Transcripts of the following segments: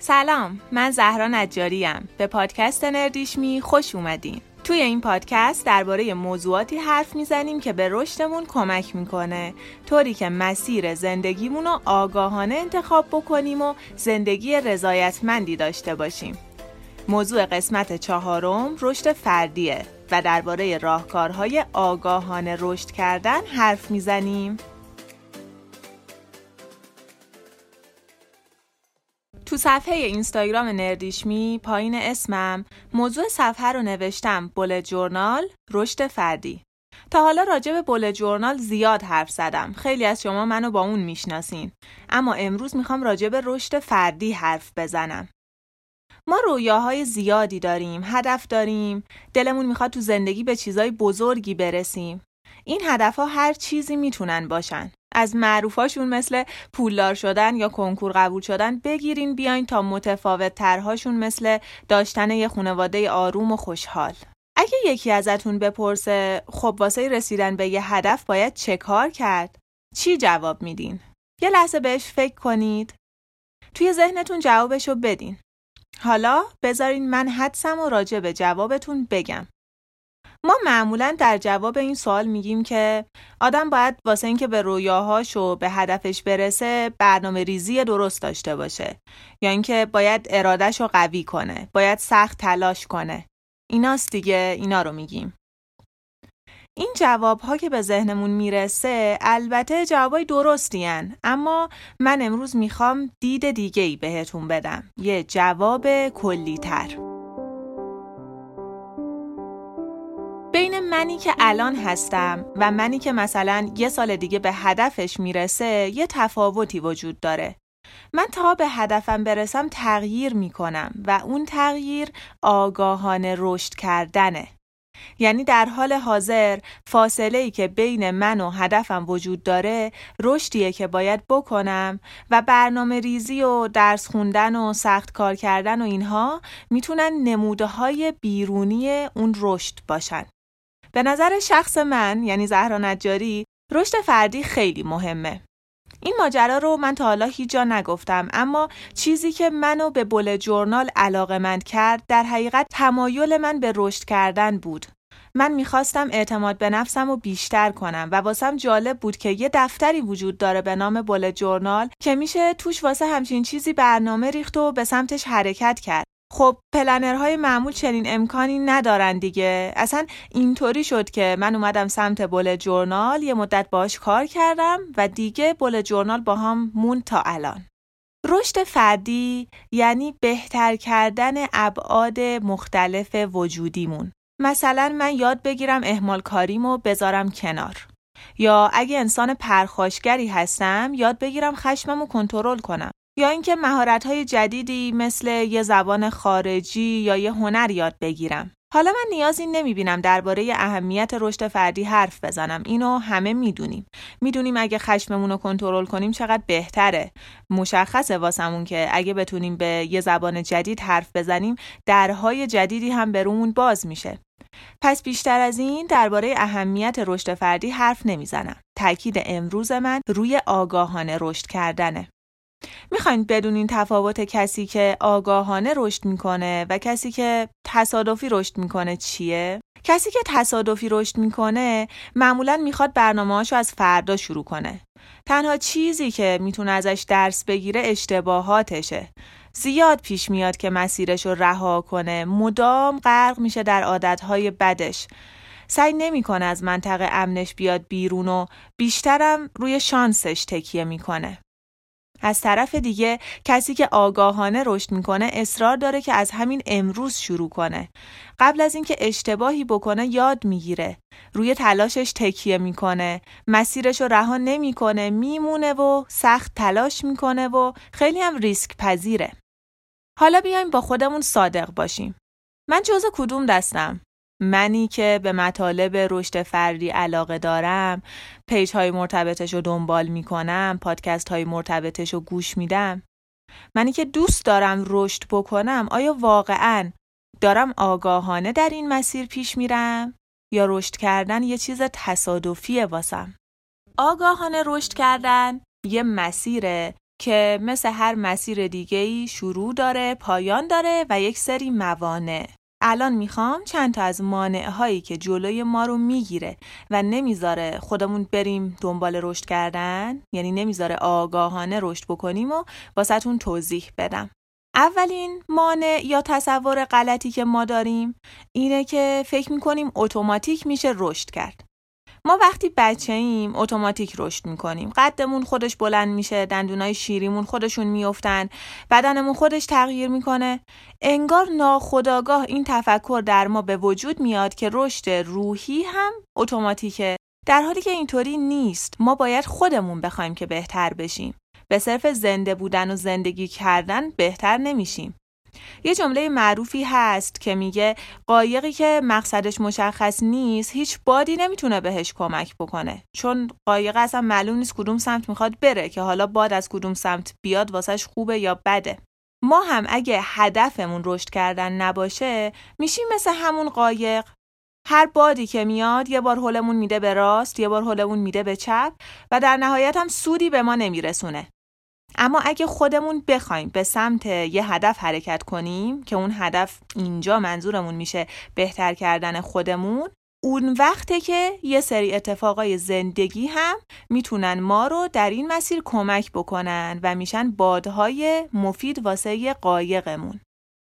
سلام من زهرا نجاریم به پادکست نردیشمی خوش اومدین. توی این پادکست درباره موضوعاتی حرف می‌زنیم که به رشدمون کمک می‌کنه. طوری که مسیر زندگیمون رو آگاهانه انتخاب بکنیم و زندگی رضایتمندی داشته باشیم. موضوع قسمت چهارم رشد فردیه و درباره راهکارهای آگاهانه رشد کردن حرف می‌زنیم. تو صفحه اینستاگرام نردیشمی پایین اسمم موضوع صفحه رو نوشتم بول جورنال رشد فردی. تا حالا راجع به بول جورنال زیاد حرف زدم. خیلی از شما منو با اون می‌شناسین. اما امروز می‌خوام راجع به رشد فردی حرف بزنم. ما رویاهای زیادی داریم هدف داریم. دلمون می‌خواد تو زندگی به چیزای بزرگی برسیم. این هدفها هر چیزی می‌تونن باشن. از معروفاشون مثل پولدار شدن یا کنکور قبول شدن بگیرین بیاین تا متفاوت ترهاشون مثل داشتن یه خانواده آروم و خوشحال. اگه یکی ازتون بپرسه خب واسه رسیدن به یه هدف باید چه کار کرد؟ چی جواب میدین؟ یه لحظه بهش فکر کنید. توی ذهنتون جوابشو بدین. حالا بذارین من حدسم و راجع به جوابتون بگم. ما معمولا در جواب این سوال میگیم که آدم باید واسه اینکه به رویاهاش و به هدفش برسه برنامه ریزی درست داشته باشه. یا اینکه باید ارادش رو قوی کنه باید سخت تلاش کنه. ایناست دیگه اینا رو میگیم. این جواب ها که به ذهنمون می‌رسه البته جوابای درستی اما من امروز می‌خوام دید دیگه ای بهتون بدم. یه جواب کلی تر منی که الان هستم و منی که مثلا یه سال دیگه به هدفش می‌رسه یه تفاوتی وجود داره. من تا به هدفم برسم تغییر می‌کنم و اون تغییر آگاهانه رشد کردنه. یعنی در حال حاضر فاصله ای که بین من و هدفم وجود داره رشدیه که باید بکنم و برنامه ریزی و درس خوندن و سخت کار کردن و اینها می‌تونن نموده های بیرونی اون رشد باشن. به نظر شخص من یعنی زهرا نجاری رشد فردی خیلی مهمه. این ماجرا رو من تا حالا هیچ جا نگفتم اما چیزی که منو به بول جورنال علاقه مند کرد در حقیقت تمایل من به رشد کردن بود. من می‌خواستم اعتماد به نفسم رو بیشتر کنم و واسم جالب بود که یه دفتری وجود داره به نام بول جورنال که میشه توش واسه همچین چیزی برنامه ریخت و به سمتش حرکت کرد. خب پلنرهای معمول چنین امکانی ندارن دیگه. اصلا اینطوری شد که من اومدم سمت بول جورنال یه مدت باش کار کردم و دیگه بول جورنال با هم مون تا الان. رشد فردی یعنی بهتر کردن ابعاد مختلف وجودیمون. مثلا من یاد بگیرم احمال کاریمو بذارم کنار. یا اگه انسان پرخاشگری هستم یاد بگیرم خشممو کنترل کنم. یا اینکه مهارت‌های جدیدی مثل یه زبان خارجی یا یه هنر یاد بگیرم. حالا من نیازی نمی‌بینم درباره اهمیت رشد فردی حرف بزنم. اینو همه می‌دونیم. می‌دونیم اگه خشممون رو کنترل کنیم چقدر بهتره. مشخصه واسمون که اگه بتونیم به یه زبان جدید حرف بزنیم درهای جدیدی هم برومون باز میشه. پس بیشتر از این درباره اهمیت رشد فردی حرف نمی‌زنم. تاکید امروز من روی آگاهانه رشد کردنه. می‌خواین بدونین تفاوت کسی که آگاهانه رشد می‌کنه و کسی که تصادفی رشد می‌کنه چیه؟ کسی که تصادفی رشد می‌کنه معمولا می‌خواد برنامه‌هاشو از فردا شروع کنه. تنها چیزی که می‌تونه ازش درس بگیره اشتباهاتشه. زیاد پیش میاد که مسیرش رو رها کنه مدام غرق میشه در عادتهای بدش سعی نمی‌کنه از منطقه امنش بیاد بیرون و بیشترم روی شانسش تکیه می‌کنه از طرف دیگه کسی که آگاهانه رشد می‌کنه اصرار داره که از همین امروز شروع کنه. قبل از اینکه اشتباهی بکنه یاد می‌گیره. روی تلاشش تکیه می‌کنه. مسیرش رو رها نمی‌کنه میمونه و سخت تلاش می‌کنه و خیلی هم ریسک پذیره. حالا بیایم با خودمون صادق باشیم. من جز کدوم دستم؟ منی که به مطالب رشد فردی علاقه دارم پیج های مرتبطش رو دنبال می‌کنم پادکست های مرتبطش رو گوش میدم. منی که دوست دارم رشد بکنم آیا واقعا دارم آگاهانه در این مسیر پیش میرم؟ یا رشد کردن یه چیز تصادفیه واسم؟ آگاهانه رشد کردن یه مسیره که مثل هر مسیر دیگه‌ای شروع داره، پایان داره و یک سری موانع. الان می‌خوام چند تا از مانع هایی که جلوی ما رو می‌گیره و نمی‌ذاره خودمون بریم دنبال رشد کردن یعنی نمی‌ذاره آگاهانه رشد بکنیم و واسهتون توضیح بدم. اولین مانع یا تصور غلطی که ما داریم اینه که فکر می‌کنیم اتوماتیک میشه رشد کرد. ما وقتی بچه ایم اتوماتیک رشد می‌کنیم. قدمون خودش بلند میشه دندونای شیریمون خودشون میفتن بدنمون خودش تغییر می‌کنه. انگار ناخداگاه این تفکر در ما به وجود میاد که رشد روحی هم اتوماتیکه. در حالی که اینطوری نیست ما باید خودمون بخوایم که بهتر بشیم. به صرف زنده بودن و زندگی کردن بهتر نمیشیم. یه جمله معروفی هست که میگه قایقی که مقصدش مشخص نیست هیچ بادی نمی‌تونه بهش کمک بکنه. چون قایق اصلا معلوم نیست کدوم سمت می‌خواد بره که حالا باد از کدوم سمت بیاد واسش خوبه یا بده. ما هم اگه هدفمون رشد کردن نباشه میشیم مثل همون قایق. هر بادی که میاد یه بار حلمون میده به راست یه بار حلمون میده به چپ و در نهایت هم سودی به ما نمیرسونه. اما اگه خودمون بخوایم به سمت یه هدف حرکت کنیم که اون هدف اینجا منظورمون میشه بهتر کردن خودمون اون وقته که یه سری اتفاقای زندگی هم می‌تونن ما رو در این مسیر کمک بکنن و میشن بادهای مفید واسه قایقمون.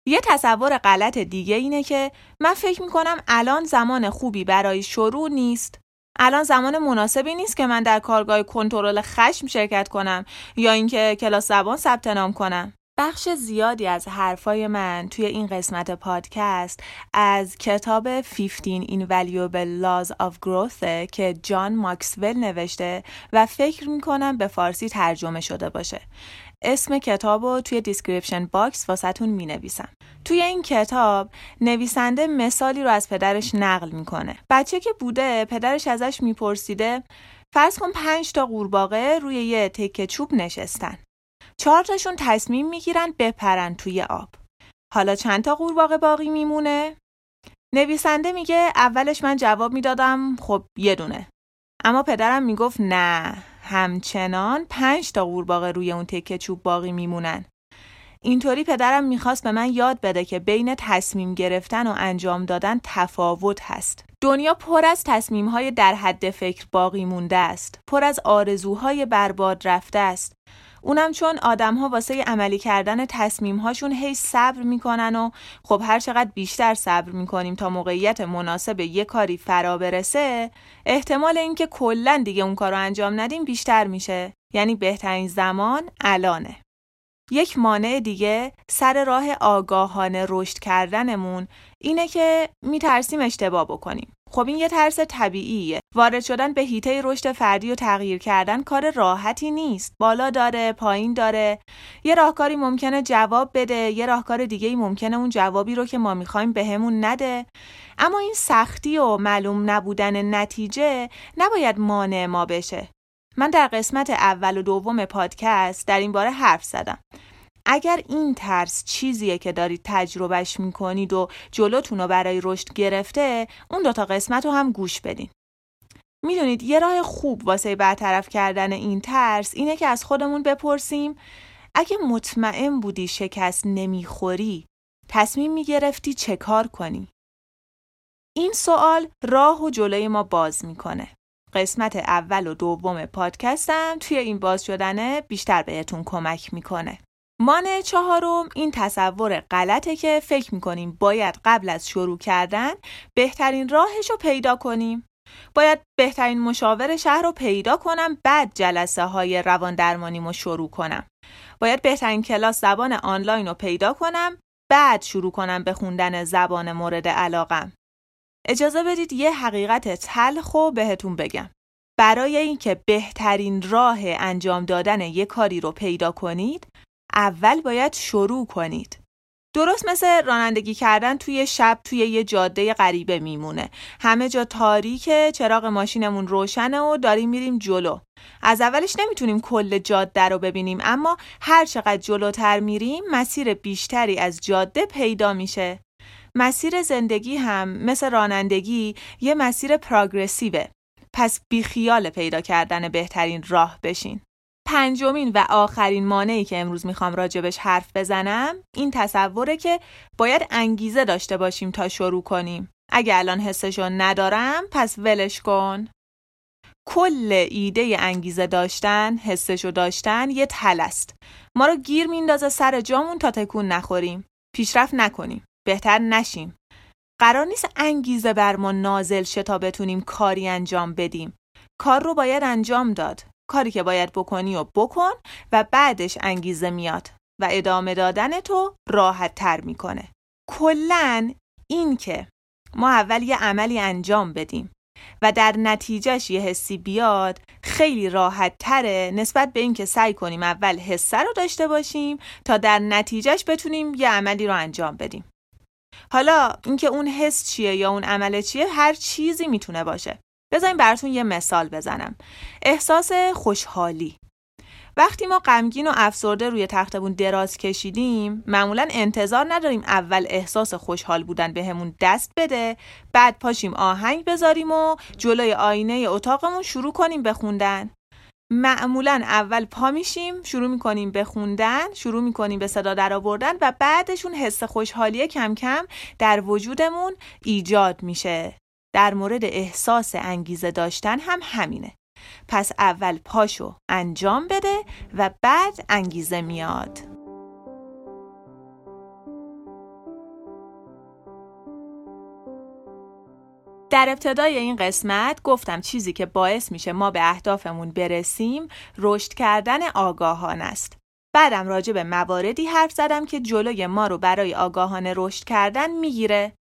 یه تصور غلط دیگه اینه که من فکر می‌کنم الان زمان خوبی برای شروع نیست الان زمان مناسبی نیست که من در کارگاه کنترل خشم شرکت کنم یا اینکه کلاس زبان ثبت نام کنم بخش زیادی از حرفای من توی این قسمت پادکست از کتاب 15 Invaluable Laws of Growth که جان ماکسول نوشته و فکر می‌کنم به فارسی ترجمه شده باشه. اسم کتاب رو توی description box واسهتون می نویسم. توی این کتاب نویسنده مثالی رو از پدرش نقل می‌کنه. بچه که بوده پدرش ازش میپرسیده فرض کن پنج تا قورباغه روی یه تکه چوب نشستن. چهار تاشون تصمیم می‌گیرن بپرن توی آب. حالا چند تا قورباغه باقی میمونه؟ نویسنده میگه اولش من جواب می‌دادم خب یه دونه. اما پدرم می‌گفت نه همچنان پنج تا قورباغه روی اون تکه چوب باقی میمونن. اینطوری پدرم می‌خواست به من یاد بده که بین تصمیم گرفتن و انجام دادن تفاوت هست. دنیا پر از تصمیم های در حد فکر باقی مونده است. پر از آرزوهای برباد رفته است. اونم چون آدم ها واسه عملی کردن تصمیم هاشون هی صبر می‌کنن و خب هر چقدر بیشتر صبر می‌کنیم تا موقعیت مناسب یه کاری فرا برسه احتمال اینکه کلا دیگه اون کار رو انجام ندیم بیشتر میشه یعنی بهترین زمان الانه یک مانع دیگه سر راه آگاهانه رشد کردنمون اینه که میترسیم اشتباه بکنیم. خب این یه ترس طبیعیه. وارد شدن به هیته رشد فردی و تغییر کردن کار راحتی نیست. بالا داره، پایین داره. یه راهکاری ممکنه جواب بده، یه راهکار دیگه ای ممکنه اون جوابی رو که ما می‌خوایم بهمون نده. اما این سختی و معلوم نبودن نتیجه نباید مانع ما بشه. من در قسمت اول و دوم پادکست در این باره حرف زدم. اگر این ترس چیزیه که دارید تجربهش می‌کنید و جلوتون رو برای رشد گرفته اون دوتا قسمت رو هم گوش بدین. می‌دونید یه راه خوب واسه برطرف کردن این ترس اینه که از خودمون بپرسیم اگه مطمئن بودی شکست نمی‌خوری تصمیم می‌گرفتی چه کار کنی؟ این سوال راه و جلوی ما باز می‌کنه. قسمت اول و دوم پادکستم توی این باز شدنه بیشتر بهتون کمک می‌کنه. مانع چهارم این تصور غلطه که فکر می‌کنیم باید قبل از شروع کردن بهترین راهش رو پیدا کنیم. باید بهترین مشاور شهر رو پیدا کنم بعد جلسه های روان درمانیمو شروع کنم. باید بهترین کلاس زبان آنلاین رو پیدا کنم بعد شروع کنم به خوندن زبان مورد علاقم. اجازه بدید یه حقیقت تلخ و بهتون بگم. برای اینکه بهترین راه انجام دادن یه کاری رو پیدا کنید، اول باید شروع کنید. درست مثل رانندگی کردن توی شب توی یه جاده غریبه میمونه. همه جا تاریکه، چراغ ماشینمون روشنه و داریم میریم جلو. از اولش نمی‌تونیم کل جاده رو ببینیم اما هر چقدر جلوتر میریم مسیر بیشتری از جاده پیدا میشه. مسیر زندگی هم مثل رانندگی یه مسیر پراگرسیوه. پس بیخیال پیدا کردن بهترین راه بشین. پنجمین و آخرین مانعی که امروز می‌خوام راجبش حرف بزنم این تصوره که باید انگیزه داشته باشیم تا شروع کنیم. اگه الان حسشو ندارم پس ولش کن. کل ایده انگیزه داشتن، حسشو داشتن یه تل است. ما رو گیر میندازه سر جامون تا تکون نخوریم. پیشرفت نکنیم. بهتر نشیم. قرار نیست انگیزه بر ما نازل شه تا بتونیم کاری انجام بدیم. کار رو باید انجام داد. کاری که باید بکنی و بکن و بعدش انگیزه میاد و ادامه دادن تو راحت تر می‌کنه. کلن این که ما اول یه عملی انجام بدیم و در نتیجهش یه حسی بیاد خیلی راحت تره نسبت به اینکه سعی کنیم اول حسه رو داشته باشیم تا در نتیجهش بتونیم یه عملی رو انجام بدیم. حالا اینکه اون حس چیه یا اون عمل چیه هر چیزی می‌تونه باشه. بذارین براتون یه مثال بزنم. احساس خوشحالی وقتی ما غمگین و افسرده روی تختمون دراز کشیدیم معمولا انتظار نداریم اول احساس خوشحال بودن بهمون به دست بده بعد پاشیم آهنگ بذاریم و جلوی آینه اتاقمون شروع کنیم بخوندن معمولا اول پا میشیم شروع می‌کنیم به خوندن شروع می‌کنیم به صدا در آوردن و بعدشون حس خوشحالی کم کم در وجودمون ایجاد میشه. در مورد احساس انگیزه داشتن هم همینه. پس اول پاشو انجام بده و بعد انگیزه میاد. در ابتدای این قسمت گفتم چیزی که باعث میشه ما به اهدافمون برسیم رشد کردن آگاهان است. بعدم راجع به مواردی حرف زدم که جلوی ما رو برای آگاهانه رشد کردن می‌گیره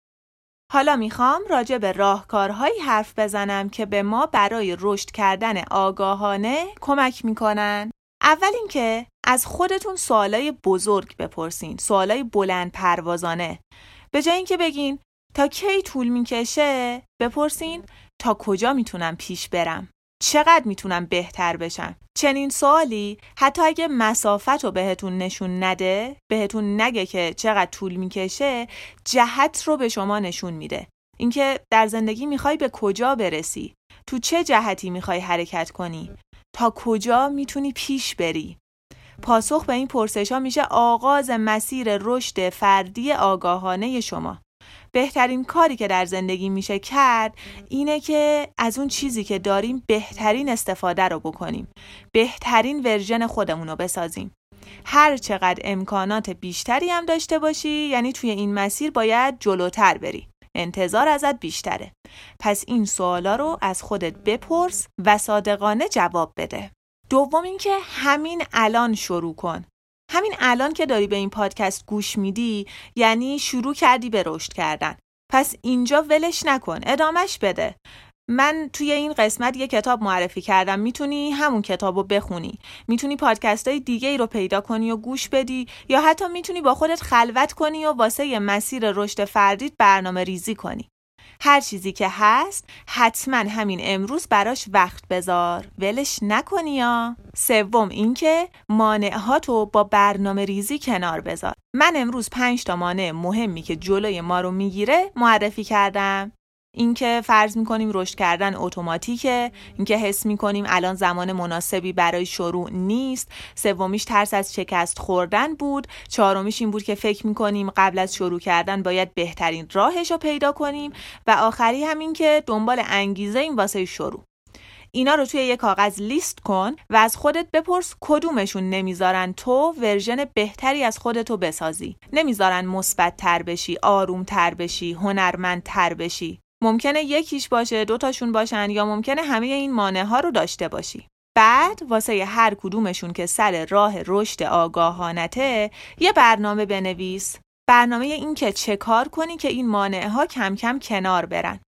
حالا می‌خوام راجع به راهکارهایی حرف بزنم که به ما برای رشد کردن آگاهانه کمک می‌کنن. اول اینکه از خودتون سوالای بزرگ بپرسین، سوالای بلند پروازانه. به جای اینکه بگین تا کی طول می‌کشه، بپرسین تا کجا می‌تونم پیش برم. چقدر می‌تونم بهتر بشم؟ چنین سوالی حتی اگه مسافت رو بهتون نشون نده بهتون نگه که چقدر طول می‌کشه جهت رو به شما نشون میده. اینکه در زندگی می‌خوای به کجا برسی؟ تو چه جهتی می‌خوای حرکت کنی؟ تا کجا می‌تونی پیش بری؟ پاسخ به این پرسش ها میشه آغاز مسیر رشد فردی آگاهانه شما. بهترین کاری که در زندگی میشه کرد اینه که از اون چیزی که داریم بهترین استفاده رو بکنیم. بهترین ورژن خودمون رو بسازیم. هر چقدر امکانات بیشتری هم داشته باشی یعنی توی این مسیر باید جلوتر بری. انتظار ازت بیشتره. پس این سوالا رو از خودت بپرس و صادقانه جواب بده. دوم اینکه همین الان شروع کن. همین الان که داری به این پادکست گوش میدی یعنی شروع کردی به رشد کردن. پس اینجا ولش نکن ادامش بده. من توی این قسمت یه کتاب معرفی کردم. می‌تونی همون کتاب رو بخونی. می‌تونی پادکست های دیگه ای رو پیدا کنی و گوش بدی یا حتی می‌تونی با خودت خلوت کنی و واسه مسیر رشد فردیت برنامه ریزی کنی. هر چیزی که هست حتما همین امروز براش وقت بذار. ولش نکنی یا سوم اینکه مانعهاتو با برنامه ریزی کنار بذار. من امروز پنج تا مانع مهمی که جلوی ما رو می‌گیره معرفی کردم. اینکه فرض می‌کنیم رشد کردن اتوماتیکه اینکه حس می‌کنیم الان زمان مناسبی برای شروع نیست. سومیش ترس از شکست خوردن بود. چهارمیش این بود که فکر می‌کنیم قبل از شروع کردن باید بهترین راهش رو پیدا کنیم. و آخری همین که دنبال انگیزه این واسه شروع. اینا رو توی یه کاغذ لیست کن و از خودت بپرس کدومشون نمی‌ذارن تو ورژن بهتری از خودتو بسازی. نمی‌ذارن مثبت تر بشی آروم تر بشی هنرمند تر بشی. ممکنه یکیش باشه دوتاشون باشن یا ممکنه همه این مانع ها رو داشته باشی. بعد واسه هر کدومشون که سر راه رشد آگاهانته یه برنامه بنویس. برنامه این که چه کار کنی که این مانع ها کم کم کنار برن.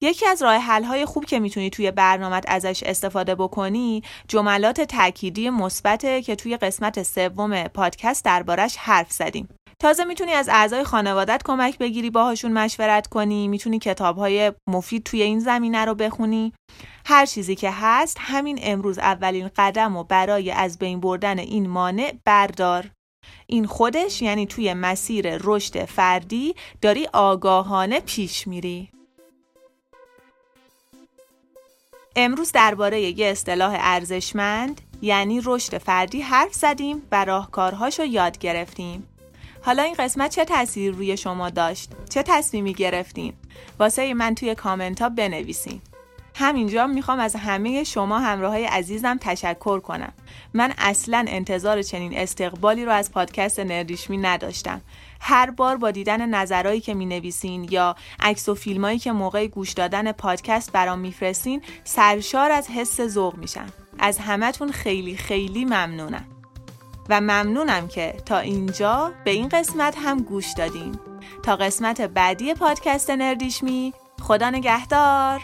یکی از راه حل های خوب که می‌تونی توی برنامت ازش استفاده بکنی جملات تأکیدی مثبته که توی قسمت سوم پادکست دربارش حرف زدیم. تازه می‌تونی از اعضای خانوادت کمک بگیری باهاشون مشورت کنی می‌تونی کتاب های مفید توی این زمینه رو بخونی. هر چیزی که هست همین امروز اولین قدم و برای از بین بردن این مانع بردار. این خودش یعنی توی مسیر رشد فردی داری آگاهانه پیش میری. امروز درباره یه اصطلاح ارزشمند یعنی رشد فردی حرف زدیم و راهکارهاشو یاد گرفتیم. حالا این قسمت چه تأثیری روی شما داشت؟ چه تصمیمی گرفتین؟ واسه من توی کامنت ها بنویسین. همینجا می‌خوام از همه شما همراه های عزیزم تشکر کنم. من اصلا انتظار چنین استقبالی رو از پادکست نردیشمی نداشتم. هر بار با دیدن نظرهایی که می نویسین یا عکس و فیلمایی که موقع گوش دادن پادکست برام میفرستین سرشار از حس ذوق میشم. از همتون خیلی خیلی ممنونم. و ممنونم که تا اینجا به این قسمت هم گوش دادین. تا قسمت بعدی پادکست نردیشمی خدا نگهدار.